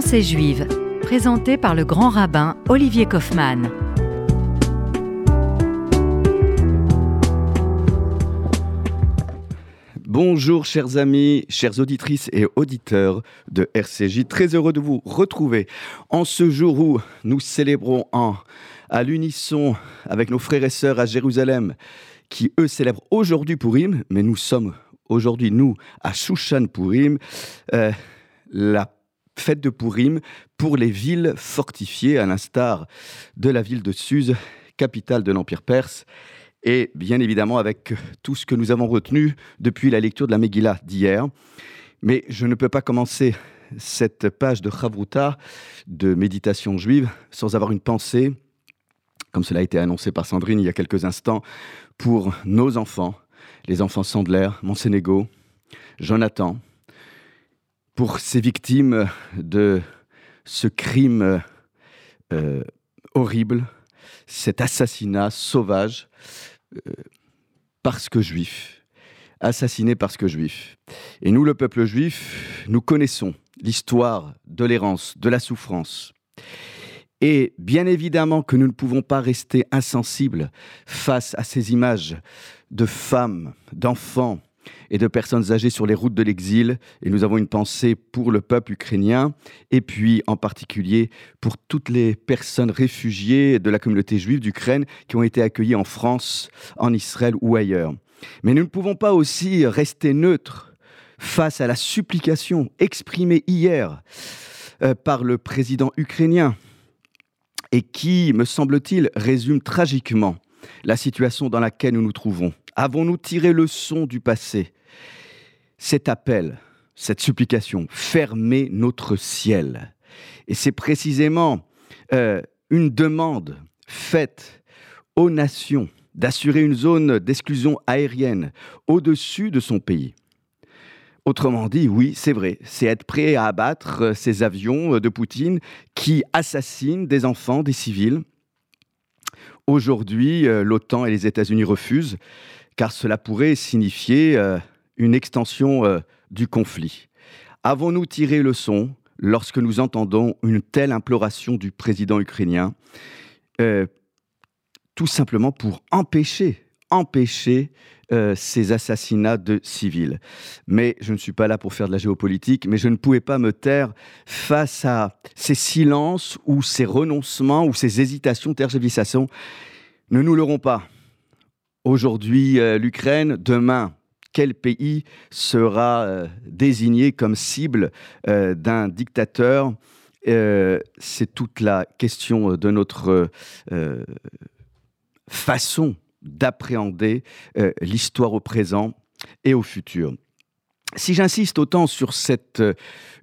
Pensée juive, présentée par le grand rabbin Olivier Kaufmann. Bonjour chers amis, chères auditrices et auditeurs de RCJ, très heureux de vous retrouver en ce jour où nous célébrons en, à l'unisson avec nos frères et sœurs à Jérusalem qui eux célèbrent aujourd'hui Purim, mais nous sommes aujourd'hui nous à Shushan Purim, euh, la fête de Purim pour les villes fortifiées à l'instar de la ville de Suse, capitale de l'Empire perse et bien évidemment avec tout ce que nous avons retenu depuis la lecture de la Megillah d'hier. Mais je ne peux pas commencer cette page de Chavruta, de méditation juive, sans avoir une pensée, comme cela a été annoncé par Sandrine il y a quelques instants, pour nos enfants, les enfants Sandler, Monsénégo, Jonathan, pour ces victimes de ce crime euh, horrible, cet assassinat sauvage, euh, parce que juif, assassiné parce que juif. Et nous, le peuple juif, nous connaissons l'histoire de l'errance, de la souffrance. Et bien évidemment que nous ne pouvons pas rester insensibles face à ces images de femmes, d'enfants, et de personnes âgées sur les routes de l'exil. Et nous avons une pensée pour le peuple ukrainien et puis en particulier pour toutes les personnes réfugiées de la communauté juive d'Ukraine qui ont été accueillies en France, en Israël ou ailleurs. Mais nous ne pouvons pas aussi rester neutres face à la supplication exprimée hier euh, par le président ukrainien et qui, me semble-t-il, résume tragiquement la situation dans laquelle nous nous trouvons. Avons-nous tiré le son du passé? Cet appel, cette supplication, fermer notre ciel. Et c'est précisément euh, une demande faite aux nations d'assurer une zone d'exclusion aérienne au-dessus de son pays. Autrement dit, oui, c'est vrai, c'est être prêt à abattre euh, ces avions euh, de Poutine qui assassinent des enfants, des civils. Aujourd'hui, l'OTAN et les États-Unis refusent car cela pourrait signifier euh, une extension euh, du conflit. Avons-nous tiré le son lorsque nous entendons une telle imploration du président ukrainien, euh, tout simplement pour empêcher, empêcher ces assassinats de civils? Mais je ne suis pas là pour faire de la géopolitique, mais je ne pouvais pas me taire face à ces silences ou ces renoncements ou ces hésitations, tergiversations. Ne nous l'aurons pas. Aujourd'hui, euh, l'Ukraine, demain, quel pays sera euh, désigné comme cible euh, d'un dictateur? C'est toute la question de notre façon d'appréhender l'histoire au présent et au futur. Si j'insiste autant sur cette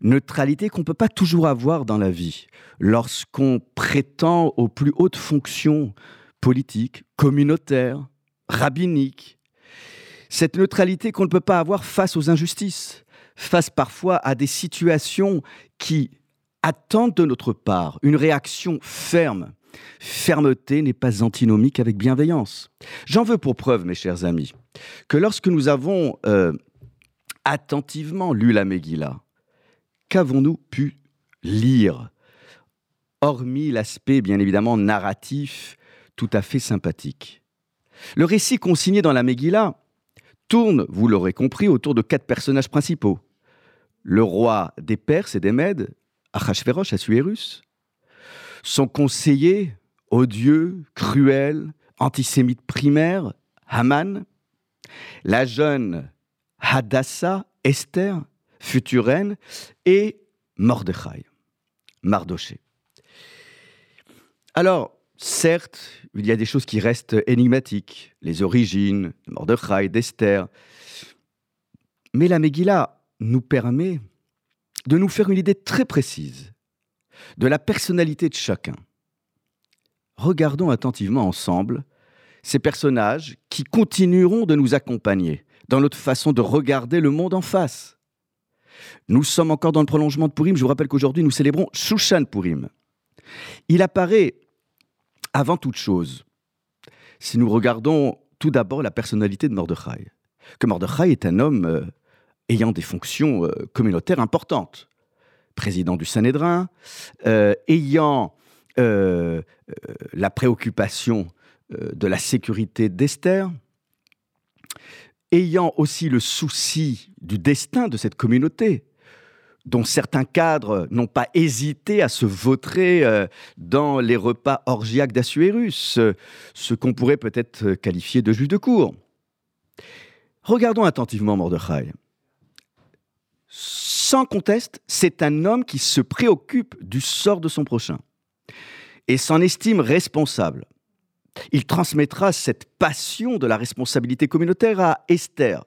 neutralité qu'on ne peut pas toujours avoir dans la vie, lorsqu'on prétend aux plus hautes fonctions politiques, communautaires, rabbinique, cette neutralité qu'on ne peut pas avoir face aux injustices, face parfois à des situations qui attendent de notre part une réaction ferme. Fermeté n'est pas antinomique avec bienveillance. J'en veux pour preuve, mes chers amis, que lorsque nous avons euh, attentivement lu la Megillah, qu'avons-nous pu lire, hormis l'aspect bien évidemment narratif tout à fait sympathique le récit consigné dans la Megillah tourne, vous l'aurez compris, autour de quatre personnages principaux. Le roi des Perses et des Mèdes, Achashverosh Assuérus, son conseiller, odieux, cruel, antisémite primaire, Haman, la jeune Hadassah, Esther, future reine, et Mordechai, Mardoché. Alors, Certes, il y a des choses qui restent énigmatiques, les origines de Mordechai, d'Esther. Mais la Megillah nous permet de nous faire une idée très précise de la personnalité de chacun. Regardons attentivement ensemble ces personnages qui continueront de nous accompagner dans notre façon de regarder le monde en face. Nous sommes encore dans le prolongement de Purim. Je vous rappelle qu'aujourd'hui, nous célébrons Shushan Purim. Il apparaît avant toute chose, si nous regardons tout d'abord la personnalité de Mordechai, que Mordechai est un homme euh, ayant des fonctions euh, communautaires importantes, président du Sanhédrin, ayant la préoccupation de la sécurité d'Esther, ayant aussi le souci du destin de cette communauté, dont certains cadres n'ont pas hésité à se vautrer euh, dans les repas orgiaques d'Assuérus, ce qu'on pourrait peut-être qualifier de juif de cour. Regardons attentivement Mordechai. Sans conteste, c'est un homme qui se préoccupe du sort de son prochain et s'en estime responsable. Il transmettra cette passion de la responsabilité communautaire à Esther,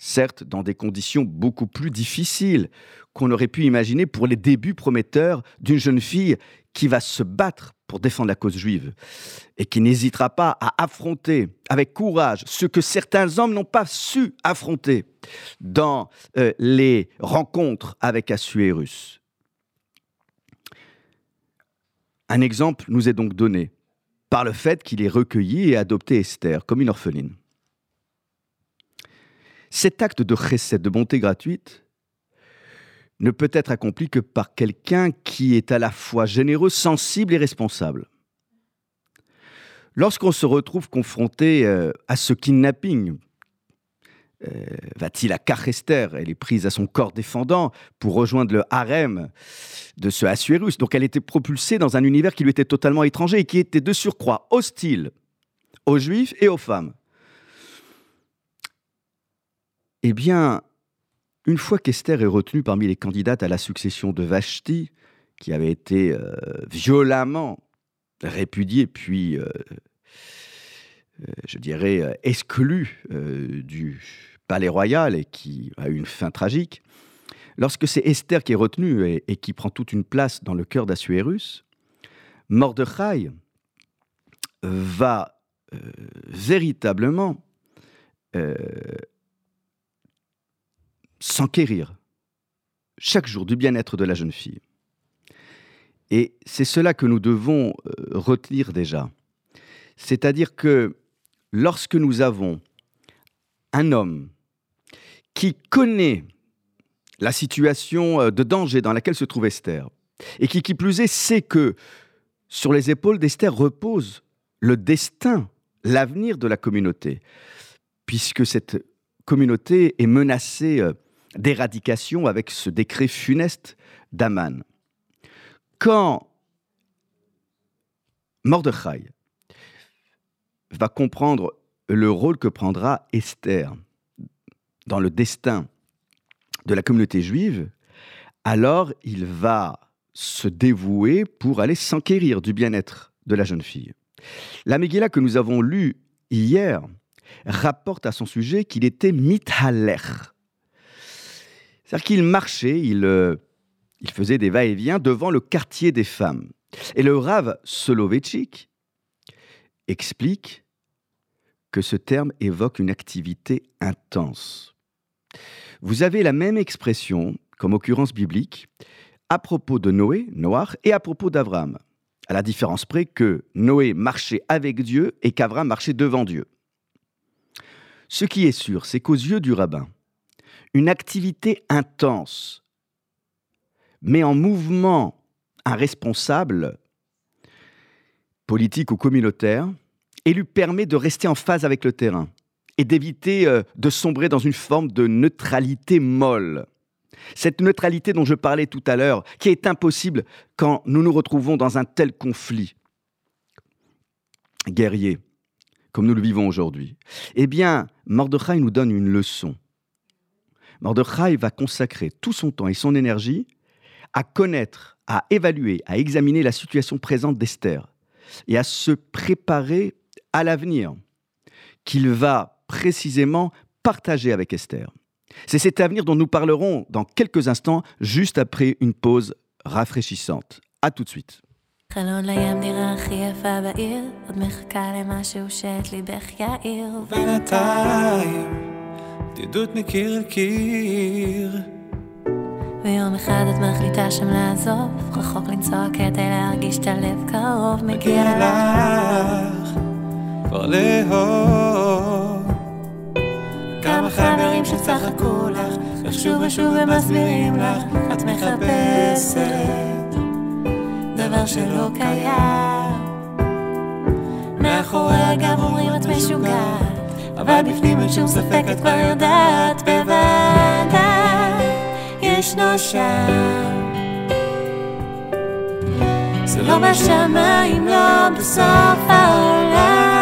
certes dans des conditions beaucoup plus difficiles qu'on aurait pu imaginer pour les débuts prometteurs d'une jeune fille qui va se battre pour défendre la cause juive et qui n'hésitera pas à affronter avec courage ce que certains hommes n'ont pas su affronter dans euh, les rencontres avec Assuérus. Un exemple nous est donc donné par le fait qu'il ait recueilli et adopté Esther comme une orpheline. Cet acte de recette, de bonté gratuite, ne peut être accompli que par quelqu'un qui est à la fois généreux, sensible et responsable. Lorsqu'on se retrouve confronté euh, à ce kidnapping, euh, va-t-il à Carchester Elle est prise à son corps défendant pour rejoindre le harem de ce Assuérus. Donc elle était propulsée dans un univers qui lui était totalement étranger et qui était de surcroît hostile aux juifs et aux femmes. Eh bien, une fois qu'Esther est retenue parmi les candidates à la succession de Vashti, qui avait été euh, violemment répudiée puis, euh, je dirais, exclue du palais royal et qui a eu une fin tragique, lorsque c'est Esther qui est retenue et, qui prend toute une place dans le cœur d'Assuérus, Mordechai va euh, véritablement euh, s'enquérir chaque jour du bien-être de la jeune fille. Et c'est cela que nous devons euh, retenir déjà. C'est-à-dire que lorsque nous avons un homme qui connaît la situation euh, de danger dans laquelle se trouve Esther, et qui, qui plus est, sait que sur les épaules d'Esther repose le destin, l'avenir de la communauté, puisque cette communauté est menacée euh, d'éradication avec ce décret funeste d'Aman. Quand Mordechai va comprendre le rôle que prendra Esther dans le destin de la communauté juive, alors il va se dévouer pour aller s'enquérir du bien-être de la jeune fille. La Megillah que nous avons lue hier rapporte à son sujet qu'il était mithaler. C'est-à-dire qu'il marchait, il, euh, il faisait des va-et-vient devant le quartier des femmes. Et le Rav Soloveitchik explique que ce terme évoque une activité intense. Vous avez la même expression, comme occurrence biblique, à propos de Noé, Noir, et à propos d'Abraham, à la différence près que Noé marchait avec Dieu et qu'Abraham marchait devant Dieu. Ce qui est sûr, c'est qu'aux yeux du rabbin, une activité intense met en mouvement un responsable politique ou communautaire et lui permet de rester en phase avec le terrain et d'éviter euh, de sombrer dans une forme de neutralité molle. Cette neutralité dont je parlais tout à l'heure, qui est impossible quand nous nous retrouvons dans un tel conflit guerrier, comme nous le vivons aujourd'hui. Eh bien, Mordechai nous donne une leçon. Mordechai va consacrer tout son temps et son énergie à connaître, à évaluer, à examiner la situation présente d'Esther et à se préparer à l'avenir qu'il va précisément partager avec Esther. C'est cet avenir dont nous parlerons dans quelques instants, juste après une pause rafraîchissante. À tout de suite. ויום אחד את מחליטה שם לעזוב, רחוק לנסוע כדי להרגיש את הלב קרוב, מגיע לך. כבר לאהוב. כמה חברים שצחקו לך, איך שוב ושוב הם מסבירים לך, את מחפשת דבר שלא קיים. מאחורי הגב אומרים את משוגעת, אבל בפנים אין שום ספק את כבר יודעת בוודאי ישנו שם. זה לא בשמיים, לא בסוף העולם.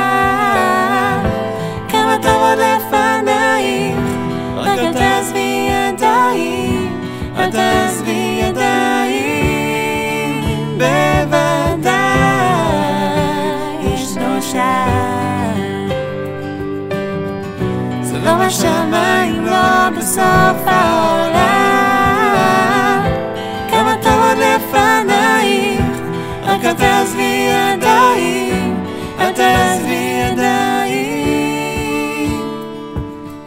כמה טוב עוד לפנייך, רק אל תעזבי ידיים, אל תעזבי בשמיים, לא בסוף העולם. כמה טוב עוד לפנייך, רק אל תעזבי ידיים, אל תעזבי ידיים.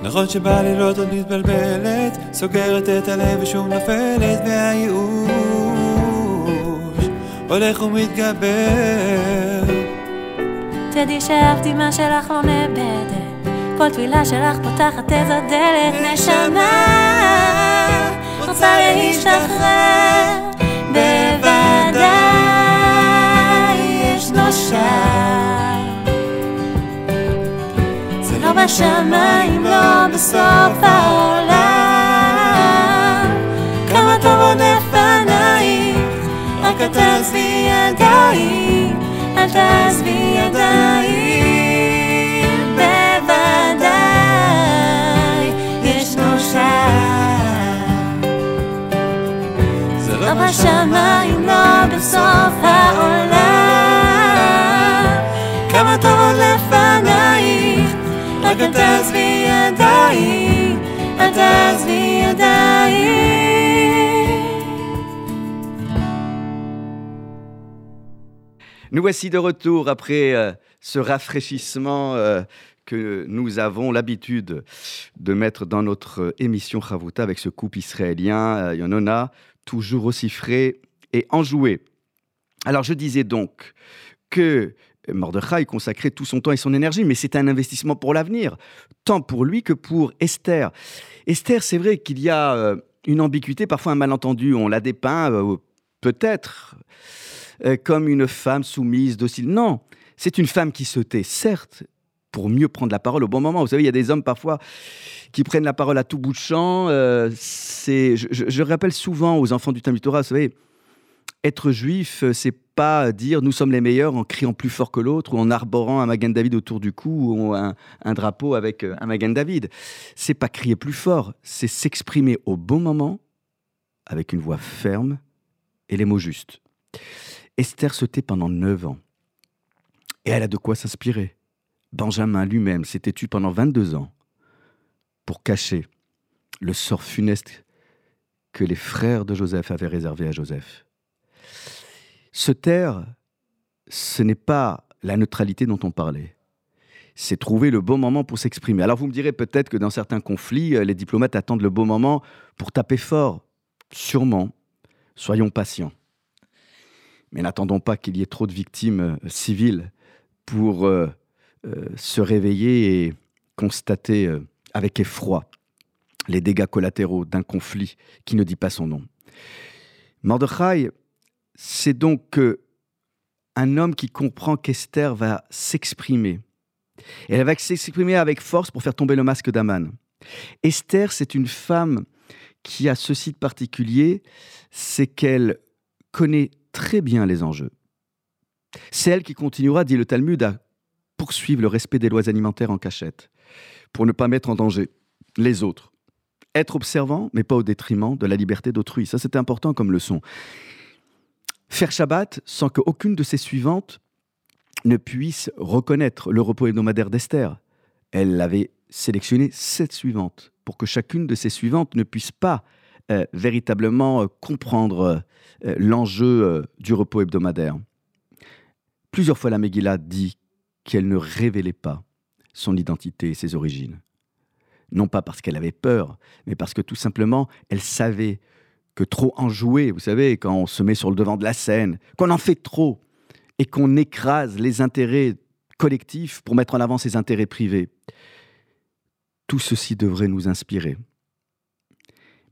נכון שבלילות את מתבלבלת, סוגרת את הלב ושום נופלת, והייאוש הולך ומתגבר. תדעי שהפתימה שלך לא נאבדת, כל תפילה שלך פותחת איזו דלת, נשמה רוצה להשתחרר, בוודאי ישנו שם. זה לא בשמיים, לא בסוף העולם. כמה טוב עוד לפנייך, רק אל תעזבי ידיים, אל תעזבי ידיים, זה לא בשמיים, לא בסוף העולם. כמה טוב עוד לפנייך, רק אל תעזבי ידיים, אל תעזבי ידיים. Nous voici de retour après euh, ce rafraîchissement euh, que nous avons l'habitude de mettre dans notre euh, émission Chavouta avec ce couple israélien, euh, Yonona, toujours aussi frais et enjoué. Alors je disais donc que Mordechai consacrait tout son temps et son énergie, mais c'est un investissement pour l'avenir, tant pour lui que pour Esther. Esther, c'est vrai qu'il y a euh, une ambiguïté, parfois un malentendu, on la dépeint euh, peut-être euh, comme une femme soumise, docile. Non, c'est une femme qui se tait, certes, pour mieux prendre la parole au bon moment. Vous savez, il y a des hommes parfois qui prennent la parole à tout bout de champ. euh, c'est, je, je- rappelle souvent aux enfants du Talmud Torah, vous savez, être juif, euh, c'est pas dire nous sommes les meilleurs en criant plus fort que l'autre ou en arborant un Magan David autour du cou ou un, un drapeau avec euh, un Magan David. C'est pas crier plus fort, c'est s'exprimer au bon moment avec une voix ferme et les mots justes. Esther se tait pendant neuf ans. Et elle a de quoi s'inspirer. Benjamin lui-même s'était tu pendant 22 ans pour cacher le sort funeste que les frères de Joseph avaient réservé à Joseph. Se taire, ce n'est pas la neutralité dont on parlait. C'est trouver le bon moment pour s'exprimer. Alors vous me direz peut-être que dans certains conflits, euh, les diplomates attendent le bon moment pour taper fort. Sûrement. Soyons patients. Mais n'attendons pas qu'il y ait trop de victimes euh, civiles pour euh, se réveiller et constater euh, avec effroi les dégâts collatéraux d'un conflit qui ne dit pas son nom. Mordechai, c'est donc euh, un homme qui comprend qu'Esther va s'exprimer. Elle va s'exprimer avec force pour faire tomber le masque d'Aman. Esther, c'est une femme qui a ceci de particulier, c'est qu'elle connaît très bien les enjeux. C'est elle qui continuera, dit le Talmud, à poursuivre le respect des lois alimentaires en cachette, pour ne pas mettre en danger les autres. Être observant, mais pas au détriment de la liberté d'autrui. Ça, c'est important comme leçon. Faire Shabbat sans qu'aucune de ses suivantes ne puisse reconnaître le repos hebdomadaire d'Esther. Elle avait sélectionné sept suivantes pour que chacune de ces suivantes ne puisse pas euh, véritablement euh, comprendre euh, l'enjeu du repos hebdomadaire. Plusieurs fois la Megillah dit qu'elle ne révélait pas son identité et ses origines. Non pas parce qu'elle avait peur, mais parce que tout simplement, elle savait que trop enjouer, vous savez, quand on se met sur le devant de la scène, qu'on en fait trop et qu'on écrase les intérêts collectifs pour mettre en avant ses intérêts privés, tout ceci devrait nous inspirer.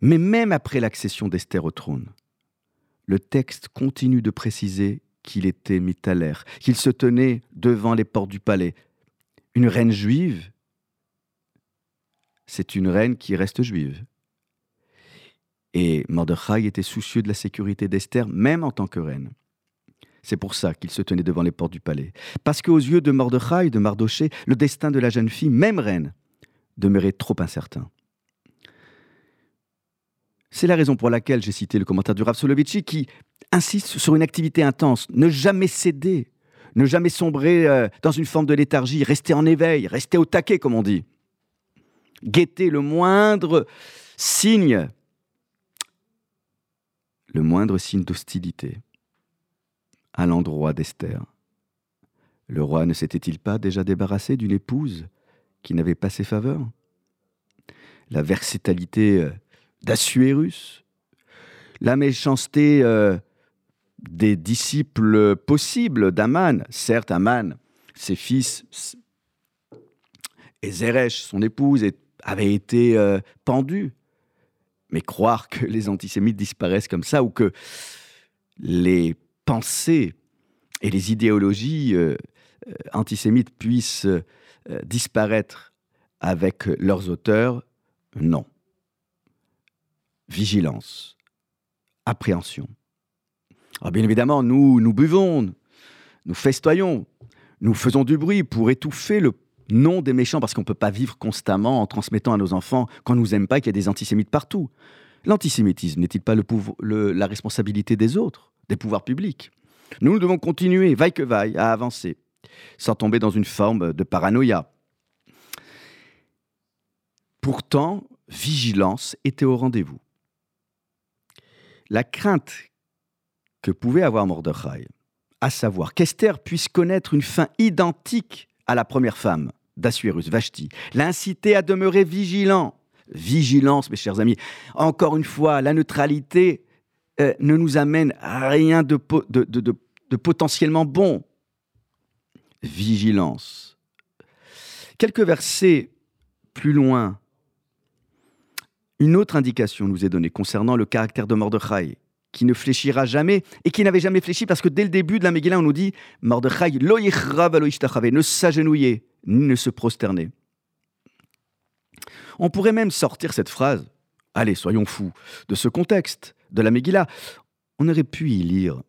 Mais même après l'accession d'Esther au trône, le texte continue de préciser qu'il était mis à l'air, qu'il se tenait devant les portes du palais. Une reine juive, c'est une reine qui reste juive. Et Mordechai était soucieux de la sécurité d'Esther, même en tant que reine. C'est pour ça qu'il se tenait devant les portes du palais. Parce qu'aux yeux de Mordechai, de Mardoché, le destin de la jeune fille, même reine, demeurait trop incertain. C'est la raison pour laquelle j'ai cité le commentaire du Rav qui insiste sur une activité intense, ne jamais céder, ne jamais sombrer euh, dans une forme de léthargie, rester en éveil, rester au taquet, comme on dit. Guetter le moindre signe, le moindre signe d'hostilité à l'endroit d'Esther. Le roi ne s'était-il pas déjà débarrassé d'une épouse qui n'avait pas ses faveurs? La versatalité euh, d'Assuérus, la méchanceté euh, des disciples possibles d'Aman. Certes, Aman, ses fils et Zeresh, son épouse, avaient été euh, pendus. Mais croire que les antisémites disparaissent comme ça ou que les pensées et les idéologies euh, antisémites puissent disparaître avec leurs auteurs, non. Vigilance, appréhension. Alors bien évidemment, nous, nous buvons, nous festoyons, nous faisons du bruit pour étouffer le nom des méchants, parce qu'on ne peut pas vivre constamment en transmettant à nos enfants qu'on ne nous aime pas, qu'il y a des antisémites partout. L'antisémitisme n'est-il pas la responsabilité des autres des pouvoirs publics? Nous, nous devons continuer, vaille que vaille, à avancer, sans tomber dans une forme de paranoïa. Pourtant, vigilance était au rendez-vous. La crainte que pouvait avoir Mordechai, à savoir qu'Esther puisse connaître une fin identique à la première femme d'Assuérus, Vashti, l'incitait à demeurer vigilant. Vigilance, mes chers amis. Encore une fois, la neutralité euh, ne nous amène à rien de, potentiellement bon. Vigilance. Quelques versets plus loin, une autre indication nous est donnée concernant le caractère de Mordechai, qui ne fléchira jamais et qui n'avait jamais fléchi parce que dès le début de la Megillah, on nous dit Mordechai ne s'agenouiller ni ne se prosterner. On pourrait même sortir cette phrase, allez, soyons fous, de ce contexte de la Megillah, on aurait pu y lire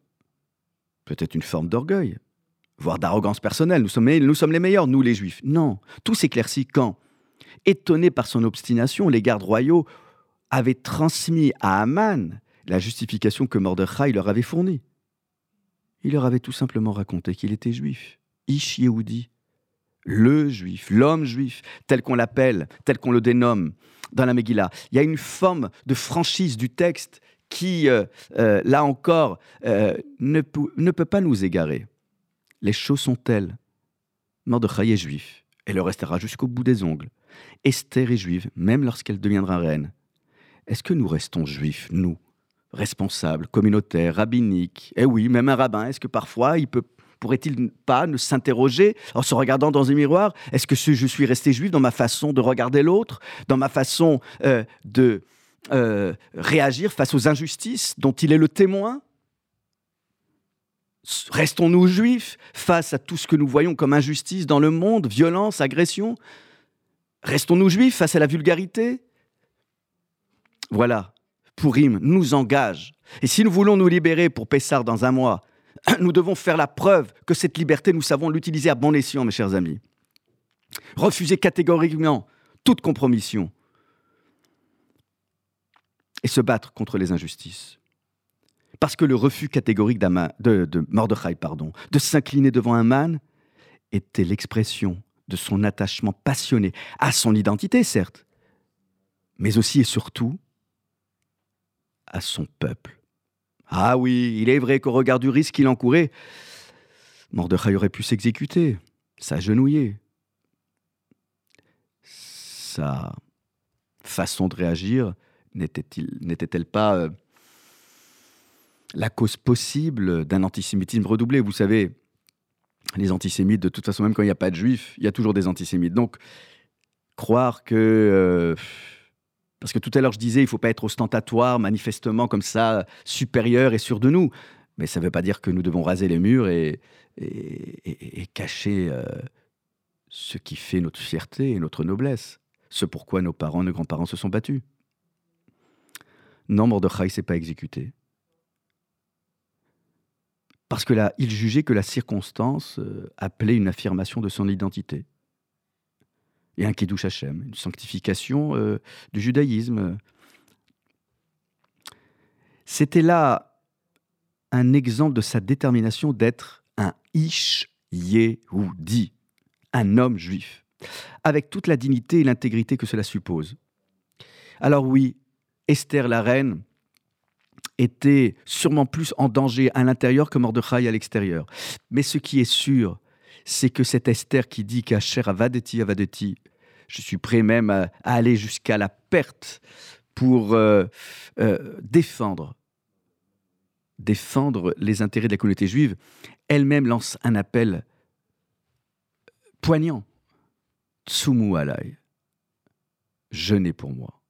peut-être une forme d'orgueil, voire d'arrogance personnelle. Nous sommes les meilleurs, nous les Juifs. Non, tout s'éclaircit quand, étonné par son obstination, les gardes royaux avaient transmis à Aman la justification que Mordechai leur avait fournie. Il leur avait tout simplement raconté qu'il était juif, Ish Yehudi, le juif, l'homme juif, tel qu'on l'appelle, tel qu'on le dénomme dans la Megillah. Il y a une forme de franchise du texte qui, euh, euh, là encore, euh, ne, ne, peut pas nous égarer. Les choses sont telles. Mordechai est juif, et le restera jusqu'au bout des ongles. Esther est juive, même lorsqu'elle deviendra reine. Est-ce que nous restons juifs, nous, responsables, communautaires, rabbiniques? Eh oui, même un rabbin, est-ce que parfois il peut pourrait-il pas ne s'interroger en se regardant dans un miroir? Est-ce que je suis resté juif dans ma façon de regarder l'autre, dans ma façon de euh, réagir face aux injustices dont il est le témoin? Restons-nous juifs face à tout ce que nous voyons comme injustice dans le monde, violence, agression? Restons-nous juifs face à la vulgarité? Voilà, Pourim nous engage. Et si nous voulons nous libérer pour Pessar dans un mois, nous devons faire la preuve que cette liberté, nous savons l'utiliser à bon escient, mes chers amis. Refuser catégoriquement toute compromission et se battre contre les injustices. Parce que le refus catégorique de, pardon, de s'incliner devant un man était l'expression de son attachement passionné à son identité, certes, mais aussi et surtout à son peuple. Ah oui, il est vrai qu'au regard du risque qu'il encourait, Mordechai aurait pu s'exécuter, s'agenouiller. Sa façon de réagir n'était-elle pas euh, la cause possible d'un antisémitisme redoublé? Vous savez, les antisémites, de toute façon, même quand il n'y a pas de juifs, il y a toujours des antisémites. Donc, croire que euh, Parce que tout à l'heure, je disais, il ne faut pas être ostentatoire, manifestement comme ça, supérieur et sûr de nous. Mais ça ne veut pas dire que nous devons raser les murs et, cacher euh, ce qui fait notre fierté et notre noblesse, ce pourquoi nos parents, nos grands-parents se sont battus. Non, Mordechai ne s'est pas exécuté. Parce que là, il jugeait que la circonstance euh, appelait une affirmation de son identité et un Kiddush Hashem, une sanctification euh, du judaïsme. C'était là un exemple de sa détermination d'être un Ish Yehudi, un homme juif, avec toute la dignité et l'intégrité que cela suppose. Alors oui, Esther la reine était sûrement plus en danger à l'intérieur que Mordechai à l'extérieur. Mais ce qui est sûr, c'est que cette Esther qui dit qu'Acher avadeti avadeti, je suis prêt même à, aller jusqu'à la perte pour euh, euh, défendre, défendre les intérêts de la communauté juive, elle-même lance un appel poignant. Tsumu alai. Je n'ai pour moi.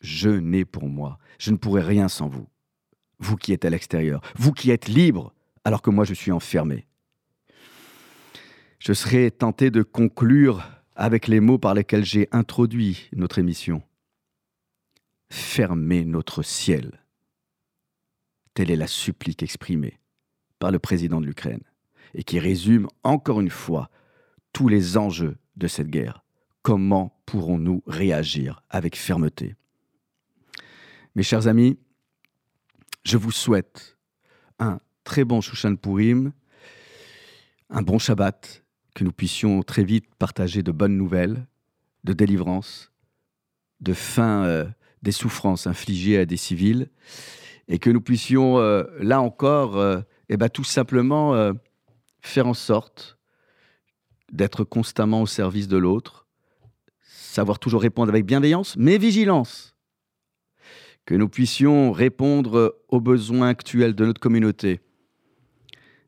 Je n'ai pour moi. Je ne pourrai rien sans vous. Vous qui êtes à l'extérieur. Vous qui êtes libre alors que moi je suis enfermé. Je serais tenté de conclure avec les mots par lesquels j'ai introduit notre émission. Fermez notre ciel. Telle est la supplique exprimée par le président de l'Ukraine et qui résume encore une fois tous les enjeux de cette guerre. Comment pourrons-nous réagir avec fermeté? Mes chers amis, je vous souhaite un très bon Shushan Purim, un bon Shabbat que nous puissions très vite partager de bonnes nouvelles, de délivrance, de fin euh, des souffrances infligées à des civils, et que nous puissions, euh, là encore, euh, eh ben, tout simplement faire en sorte d'être constamment au service de l'autre, savoir toujours répondre avec bienveillance, mais vigilance, que nous puissions répondre aux besoins actuels de notre communauté,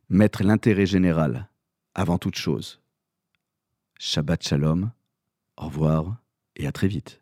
mettre l'intérêt général avant toute chose. Shabbat Shalom, au revoir et à très vite.